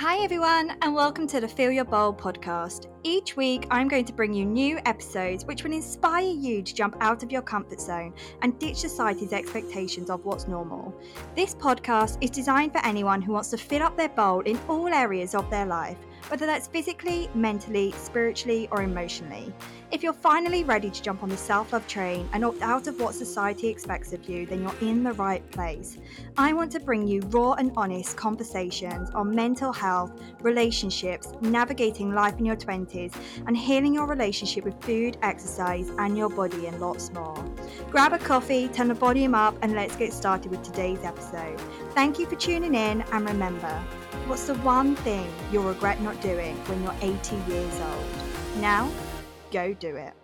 Hi, everyone, and welcome to the Fill Your Bowl podcast. Each week, I'm going to bring you new episodes which will inspire you to jump out of your comfort zone and ditch society's expectations of what's normal. This podcast is designed for anyone who wants to fill up their bowl in all areas of their life whether that's physically, mentally, spiritually, or emotionally. If you're finally ready to jump on the self love train and opt out of what society expects of you, then you're in the right place. I want to bring you raw and honest conversations on mental health, relationships, navigating life in your 20s, and healing your relationship with food, exercise, and your body, and lots more. Grab a coffee, turn the volume up, and let's get started with today's episode. Thank you for tuning in, and remember, What's the one thing you'll regret not doing when you're 80 years old? Now, go do it.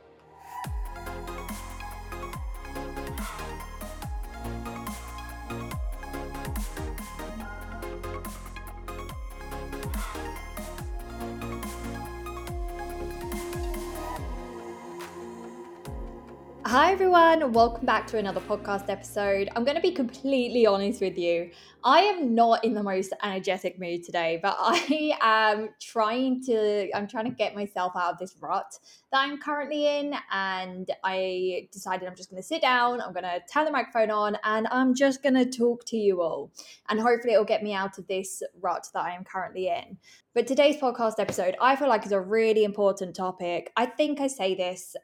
Hi, everyone. Welcome back to another podcast episode. I'm going to be completely honest with you. I am not in the most energetic mood today, but I am trying to I'm trying to get myself out of this rut that I'm currently in and I decided I'm just going to sit down, I'm going to turn the microphone on and I'm just going to talk to you all. And hopefully it'll get me out of this rut that I am currently in. But today's podcast episode, I feel like is a really important topic. I think I say this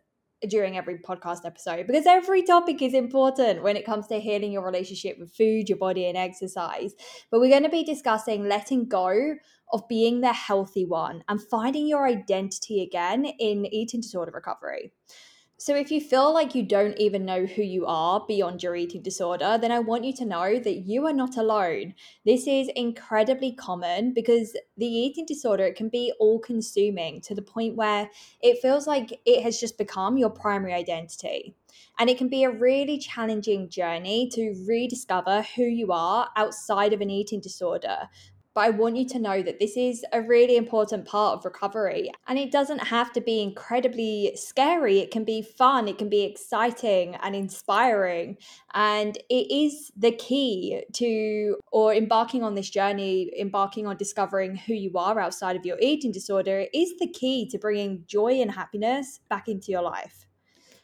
during every podcast episode because every topic is important when it comes to healing your relationship with food, your body, and exercise. But we're going to be discussing letting go of being the healthy one and finding your identity again in eating disorder recovery. So, if you feel like you don't even know who you are beyond your eating disorder, then I want you to know that you are not alone. This is incredibly common because the eating disorder it can be all consuming to the point where it feels like it has just become your primary identity. And it can be a really challenging journey to rediscover who you are outside of an eating disorder, but I want you to know that this is a really important part of recovery. And it doesn't have to be incredibly scary. It can be fun, it can be exciting and inspiring. And it is the key to, or embarking on this journey, embarking on discovering who you are outside of your eating disorder, is the key to bringing joy and happiness back into your life.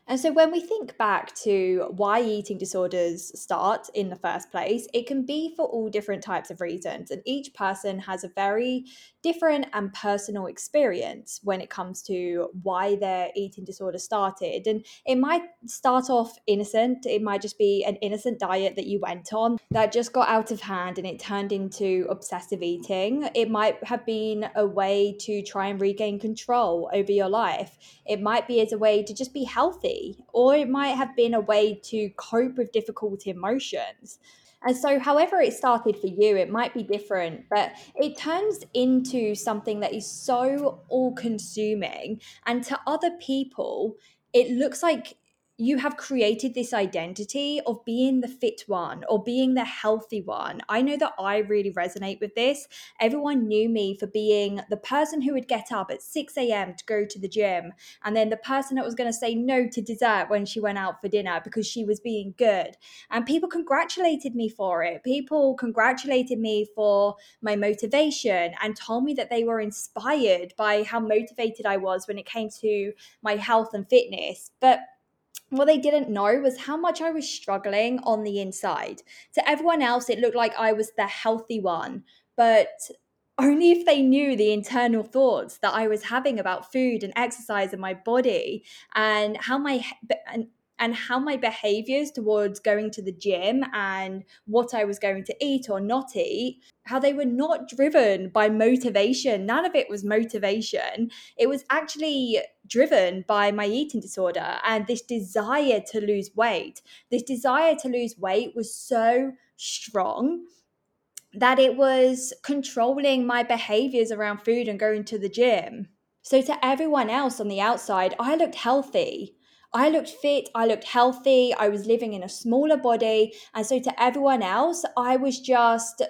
And so, when we think back to why eating disorders start in the first place, it can be for all different types of reasons. And each person has a very different and personal experience when it comes to why their eating disorder started. And it might start off innocent, it might just be an innocent diet that you went on that just got out of hand and it turned into obsessive eating. It might have been a way to try and regain control over your life. It might be as a way to just be healthy or it might have been a way to cope with difficult emotions. And so, however, it started for you, it might be different, but it turns into something that is so all consuming. And to other people, it looks like you have created this identity of being the fit one or being the healthy one. I know that I really resonate with this. Everyone knew me for being the person who would get up at 6 a.m. to go to the gym, and then the person that was going to say no to dessert when she went out for dinner because she was being good. And people congratulated me for it. People congratulated me for my motivation and told me that they were inspired by how motivated I was when it came to my health and fitness. But what they didn't know was how much I was struggling on the inside. To everyone else, it looked like I was the healthy one, but only if they knew the internal thoughts that I was having about food and exercise and my body and how my and how my behaviors towards going to the gym and what I was going to eat or not eat, how they were not driven by motivation. None of it was motivation. It was actually driven by my eating disorder and this desire to lose weight. This desire to lose weight was so strong that it was controlling my behaviors around food and going to the gym. So, to everyone else on the outside, I looked healthy. I looked fit, I looked healthy, I was living in a smaller body. And so to everyone else, I was just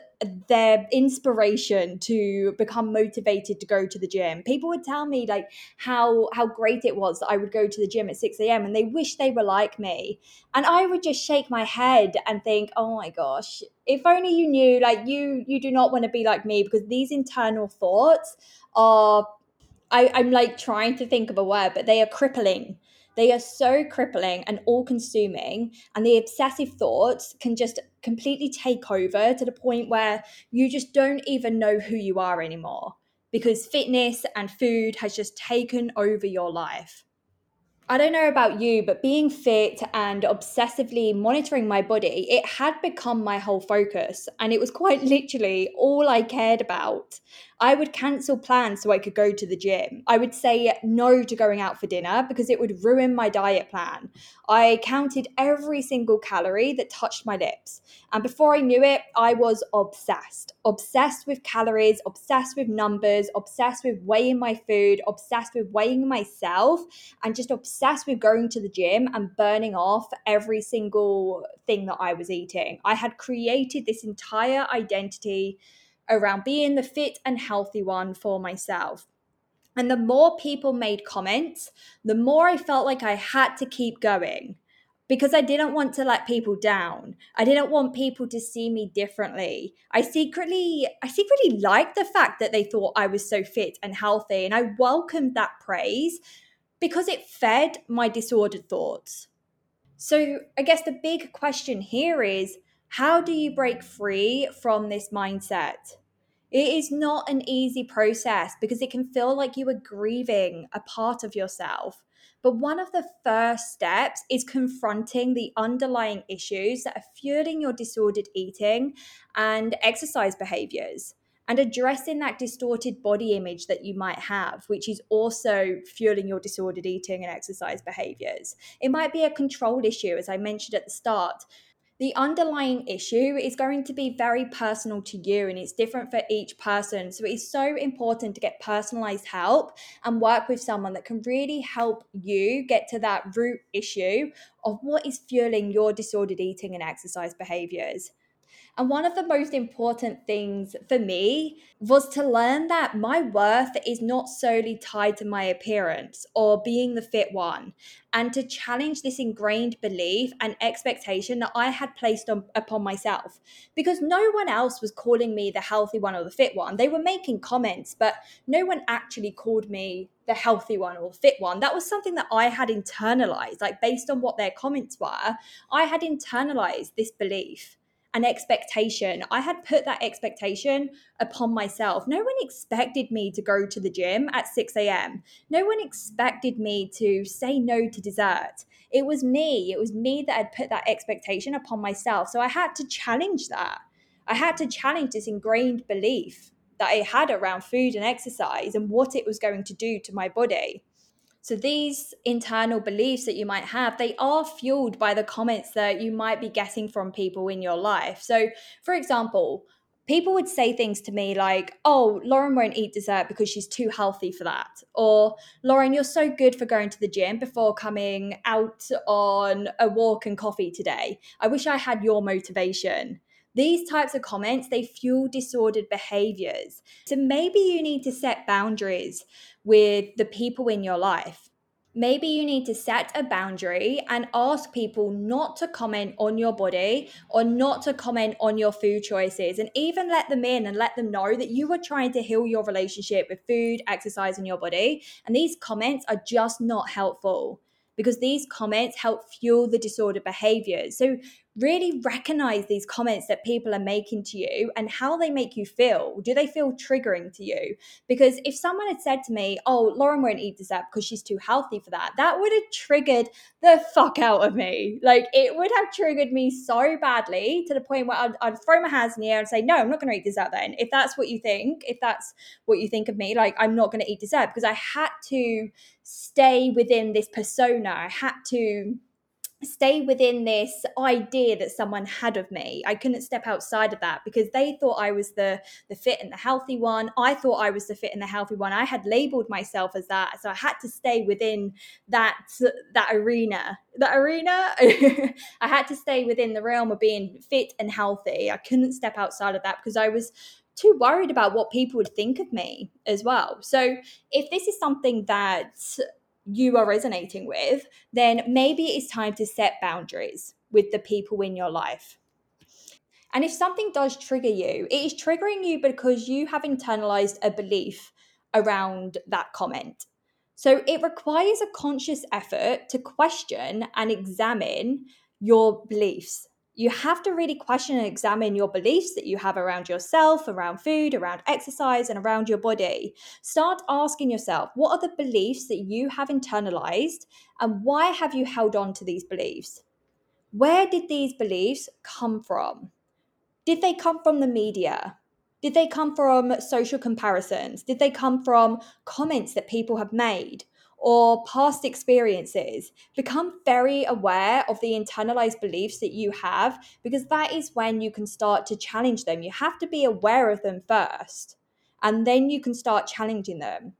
their inspiration to become motivated to go to the gym. People would tell me like how how great it was that I would go to the gym at 6 a.m. and they wish they were like me. And I would just shake my head and think, oh my gosh, if only you knew like you you do not want to be like me because these internal thoughts are I, I'm like trying to think of a word, but they are crippling they are so crippling and all consuming, and the obsessive thoughts can just completely take over to the point where you just don't even know who you are anymore because fitness and food has just taken over your life. I don't know about you, but being fit and obsessively monitoring my body, it had become my whole focus. And it was quite literally all I cared about. I would cancel plans so I could go to the gym. I would say no to going out for dinner because it would ruin my diet plan. I counted every single calorie that touched my lips. And before I knew it, I was obsessed. Obsessed with calories, obsessed with numbers, obsessed with weighing my food, obsessed with weighing myself, and just obsessed with going to the gym and burning off every single thing that I was eating. I had created this entire identity around being the fit and healthy one for myself. And the more people made comments, the more I felt like I had to keep going because I didn't want to let people down. I didn't want people to see me differently. I secretly I secretly liked the fact that they thought I was so fit and healthy and I welcomed that praise because it fed my disordered thoughts. So, I guess the big question here is how do you break free from this mindset? It is not an easy process because it can feel like you are grieving a part of yourself. But one of the first steps is confronting the underlying issues that are fueling your disordered eating and exercise behaviors and addressing that distorted body image that you might have, which is also fueling your disordered eating and exercise behaviors. It might be a control issue, as I mentioned at the start, the underlying issue is going to be very personal to you and it's different for each person. So it's so important to get personalized help and work with someone that can really help you get to that root issue of what is fueling your disordered eating and exercise behaviors. And one of the most important things for me was to learn that my worth is not solely tied to my appearance or being the fit one, and to challenge this ingrained belief and expectation that I had placed on, upon myself. Because no one else was calling me the healthy one or the fit one. They were making comments, but no one actually called me the healthy one or fit one. That was something that I had internalized, like based on what their comments were, I had internalized this belief an expectation. I had put that expectation upon myself. No one expected me to go to the gym at 6 a.m. No one expected me to say no to dessert. It was me. It was me that had put that expectation upon myself. So I had to challenge that. I had to challenge this ingrained belief that I had around food and exercise and what it was going to do to my body. So these internal beliefs that you might have, they are fueled by the comments that you might be getting from people in your life. So, for example, people would say things to me like, Oh, Lauren won't eat dessert because she's too healthy for that. Or, Lauren, you're so good for going to the gym before coming out on a walk and coffee today. I wish I had your motivation. These types of comments, they fuel disordered behaviors. So maybe you need to set boundaries with the people in your life. Maybe you need to set a boundary and ask people not to comment on your body or not to comment on your food choices, and even let them in and let them know that you are trying to heal your relationship with food, exercise, and your body. And these comments are just not helpful because these comments help fuel the disordered behaviors. So, really recognize these comments that people are making to you and how they make you feel. Do they feel triggering to you? Because if someone had said to me, Oh, Lauren won't eat dessert because she's too healthy for that, that would have triggered the fuck out of me. Like, it would have triggered me so badly to the point where I'd, I'd throw my hands in the air and say, No, I'm not going to eat dessert then. If that's what you think, if that's what you think of me, like, I'm not going to eat dessert because I had to stay within this persona. I had to stay within this idea that someone had of me. I couldn't step outside of that because they thought I was the the fit and the healthy one. I thought I was the fit and the healthy one. I had labeled myself as that, so I had to stay within that that arena. That arena, I had to stay within the realm of being fit and healthy. I couldn't step outside of that because I was too worried about what people would think of me as well. So, if this is something that you are resonating with, then maybe it's time to set boundaries with the people in your life. And if something does trigger you, it is triggering you because you have internalized a belief around that comment. So it requires a conscious effort to question and examine your beliefs you have to really question and examine your beliefs that you have around yourself, around food, around exercise, and around your body. Start asking yourself what are the beliefs that you have internalized and why have you held on to these beliefs? Where did these beliefs come from? Did they come from the media? Did they come from social comparisons? Did they come from comments that people have made? Or past experiences, become very aware of the internalized beliefs that you have because that is when you can start to challenge them. You have to be aware of them first, and then you can start challenging them.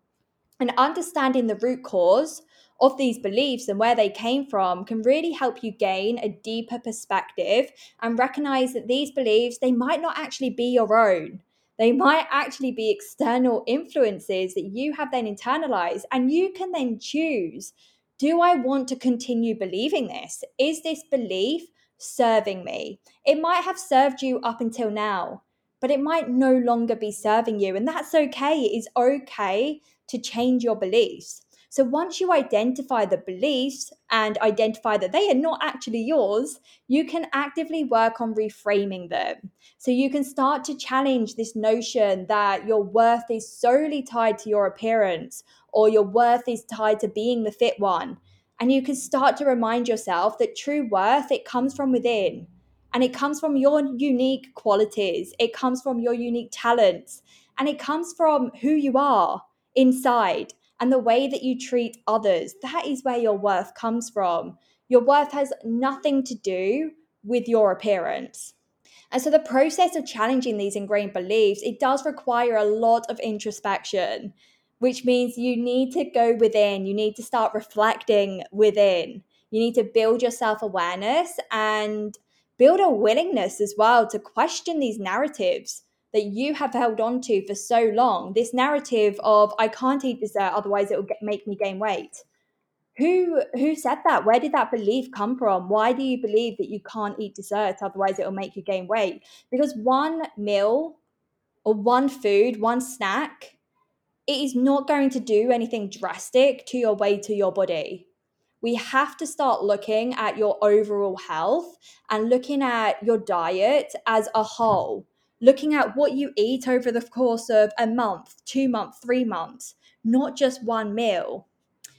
And understanding the root cause of these beliefs and where they came from can really help you gain a deeper perspective and recognize that these beliefs they might not actually be your own they might actually be external influences that you have then internalized, and you can then choose do I want to continue believing this? Is this belief serving me? It might have served you up until now, but it might no longer be serving you. And that's okay. It is okay to change your beliefs. So once you identify the beliefs and identify that they are not actually yours, you can actively work on reframing them. So you can start to challenge this notion that your worth is solely tied to your appearance or your worth is tied to being the fit one. And you can start to remind yourself that true worth it comes from within and it comes from your unique qualities. It comes from your unique talents and it comes from who you are inside and the way that you treat others. That is where your worth comes from. Your worth has nothing to do with your appearance. And so the process of challenging these ingrained beliefs, it does require a lot of introspection, which means you need to go within, you need to start reflecting within. You need to build your self-awareness and build a willingness as well to question these narratives that you have held on to for so long this narrative of i can't eat dessert otherwise it will make me gain weight. Who who said that? Where did that belief come from? Why do you believe that you can't eat dessert otherwise it will make you gain weight? Because one meal or one food one snack it is not going to do anything drastic to your weight to your body. We have to start looking at your overall health and looking at your diet as a whole looking at what you eat over the course of a month, two months, three months, not just one meal.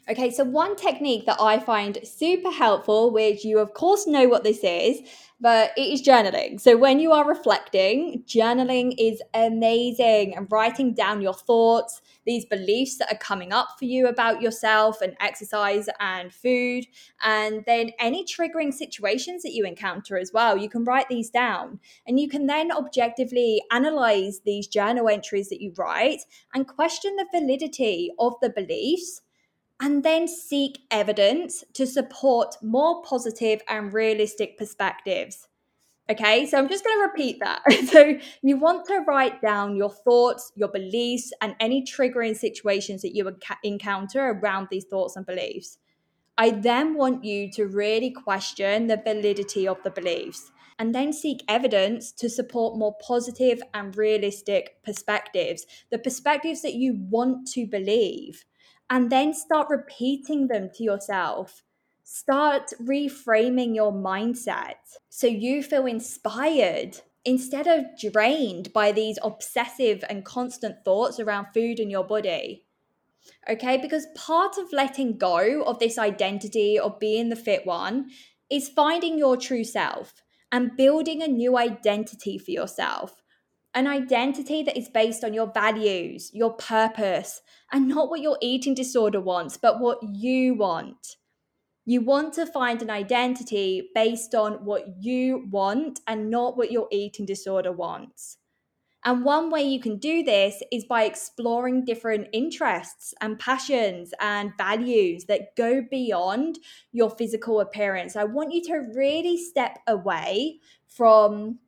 Okay, so one technique that I find super helpful, which you of course know what this is, but it is journaling. So when you are reflecting, journaling is amazing and writing down your thoughts, these beliefs that are coming up for you about yourself and exercise and food, and then any triggering situations that you encounter as well. You can write these down and you can then objectively analyze these journal entries that you write and question the validity of the beliefs and then seek evidence to support more positive and realistic perspectives. Okay, so I'm just going to repeat that. so, you want to write down your thoughts, your beliefs, and any triggering situations that you encounter around these thoughts and beliefs. I then want you to really question the validity of the beliefs and then seek evidence to support more positive and realistic perspectives, the perspectives that you want to believe and then start repeating them to yourself. Start reframing your mindset so you feel inspired instead of drained by these obsessive and constant thoughts around food and your body. Okay, because part of letting go of this identity of being the fit one is finding your true self and building a new identity for yourself an identity that is based on your values, your purpose, and not what your eating disorder wants, but what you want. You want to find an identity based on what you want and not what your eating disorder wants. And one way you can do this is by exploring different interests and passions and values that go beyond your physical appearance. I want you to really step away from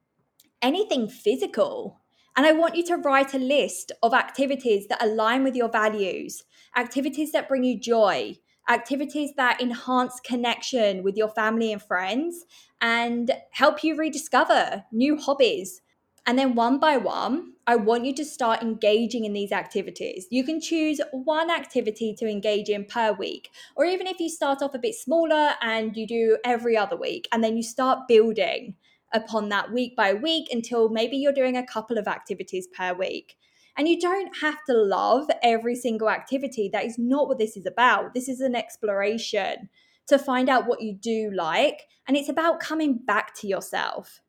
anything physical. And I want you to write a list of activities that align with your values, activities that bring you joy, activities that enhance connection with your family and friends, and help you rediscover new hobbies and then one by one, I want you to start engaging in these activities. You can choose one activity to engage in per week, or even if you start off a bit smaller and you do every other week, and then you start building upon that week by week until maybe you're doing a couple of activities per week. And you don't have to love every single activity. That is not what this is about. This is an exploration to find out what you do like, and it's about coming back to yourself.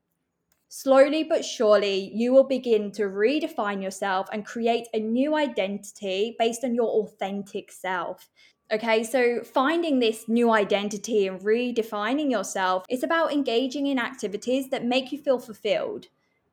Slowly but surely, you will begin to redefine yourself and create a new identity based on your authentic self. Okay, so finding this new identity and redefining yourself is about engaging in activities that make you feel fulfilled,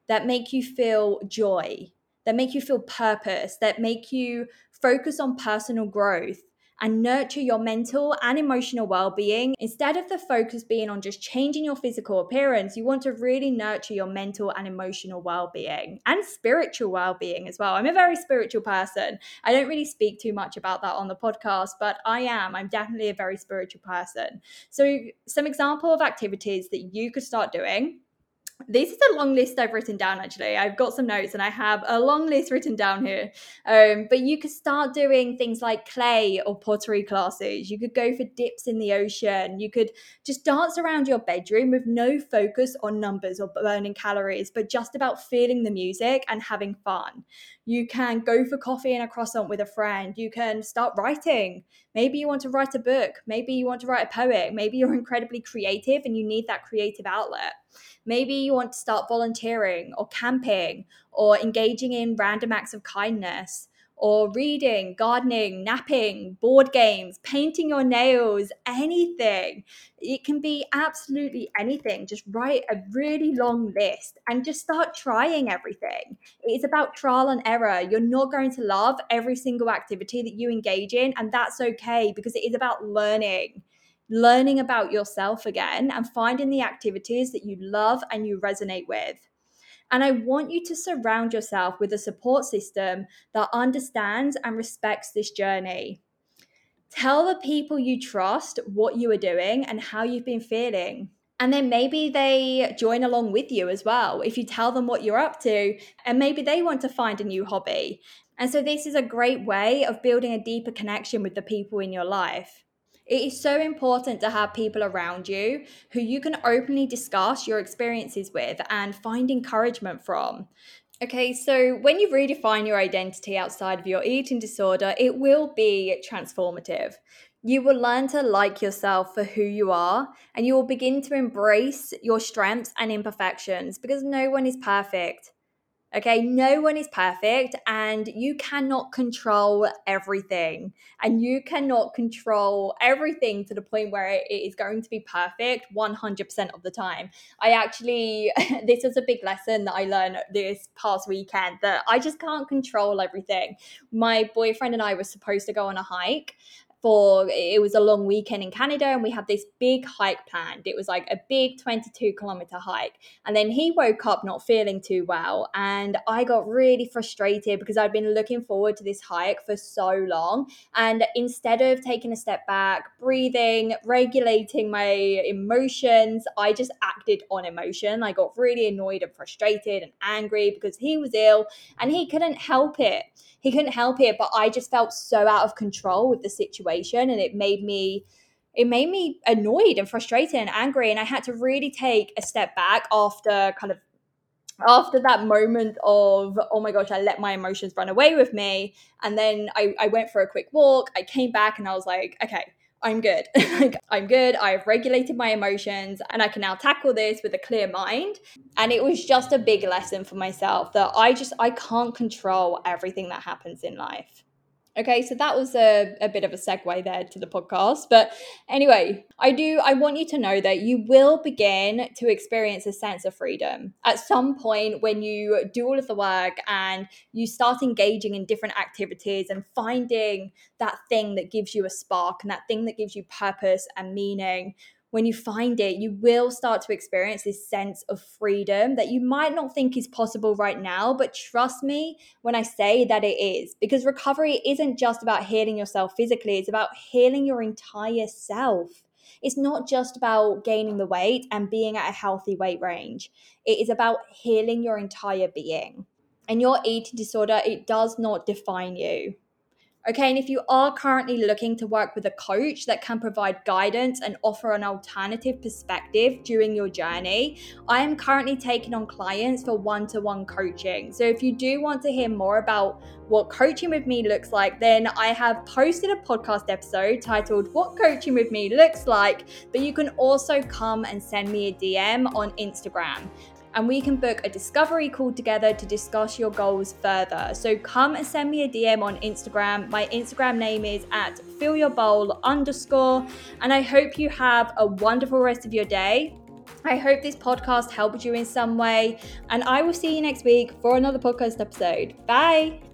that make you feel joy, that make you feel purpose, that make you focus on personal growth, and nurture your mental and emotional well being. Instead of the focus being on just changing your physical appearance, you want to really nurture your mental and emotional well being and spiritual well being as well. I'm a very spiritual person. I don't really speak too much about that on the podcast, but I am. I'm definitely a very spiritual person. So, some example of activities that you could start doing this is a long list I've written down actually. I've got some notes and I have a long list written down here. Um, but you could start doing things like clay or pottery classes. You could go for dips in the ocean. You could just dance around your bedroom with no focus on numbers or burning calories, but just about feeling the music and having fun. You can go for coffee and a croissant with a friend. You can start writing. Maybe you want to write a book. Maybe you want to write a poem. Maybe you're incredibly creative and you need that creative outlet. Maybe you want to start volunteering or camping or engaging in random acts of kindness or reading, gardening, napping, board games, painting your nails, anything. It can be absolutely anything. Just write a really long list and just start trying everything. It's about trial and error. You're not going to love every single activity that you engage in, and that's okay because it is about learning learning about yourself again and finding the activities that you love and you resonate with. And I want you to surround yourself with a support system that understands and respects this journey. Tell the people you trust what you are doing and how you've been feeling. And then maybe they join along with you as well. If you tell them what you're up to, and maybe they want to find a new hobby. And so, this is a great way of building a deeper connection with the people in your life. It is so important to have people around you who you can openly discuss your experiences with and find encouragement from. Okay, so when you redefine your identity outside of your eating disorder, it will be transformative. You will learn to like yourself for who you are, and you will begin to embrace your strengths and imperfections because no one is perfect. Okay, no one is perfect, and you cannot control everything. And you cannot control everything to the point where it is going to be perfect 100% of the time. I actually, this was a big lesson that I learned this past weekend that I just can't control everything. My boyfriend and I were supposed to go on a hike, for it was a long weekend in Canada and we had this big hike planned. It was like a big 22 kilometer hike. And then he woke up not feeling too well. And I got really frustrated because I'd been looking forward to this hike for so long. And instead of taking a step back, breathing, regulating my emotions, I just acted on emotion. I got really annoyed and frustrated and angry because he was ill and he couldn't help it he couldn't help it but i just felt so out of control with the situation and it made me it made me annoyed and frustrated and angry and i had to really take a step back after kind of after that moment of oh my gosh i let my emotions run away with me and then I, I went for a quick walk i came back and i was like okay I'm good. I'm good. I've regulated my emotions and I can now tackle this with a clear mind. And it was just a big lesson for myself that I just I can't control everything that happens in life. Okay, so that was a, a bit of a segue there to the podcast. But anyway, I do, I want you to know that you will begin to experience a sense of freedom at some point when you do all of the work and you start engaging in different activities and finding that thing that gives you a spark and that thing that gives you purpose and meaning when you find it, you will start to experience this sense of freedom that you might not think is possible right now. But trust me when I say that it is, because recovery isn't just about healing yourself physically, it's about healing your entire self. It's not just about gaining the weight and being at a healthy weight range, it is about healing your entire being. And your eating disorder, it does not define you. Okay, and if you are currently looking to work with a coach that can provide guidance and offer an alternative perspective during your journey, I am currently taking on clients for one to one coaching. So if you do want to hear more about what coaching with me looks like, then I have posted a podcast episode titled What Coaching with Me Looks Like, but you can also come and send me a DM on Instagram and we can book a discovery call together to discuss your goals further. So come and send me a DM on Instagram. My Instagram name is at fillyourbowl underscore. And I hope you have a wonderful rest of your day. I hope this podcast helped you in some way. And I will see you next week for another podcast episode. Bye.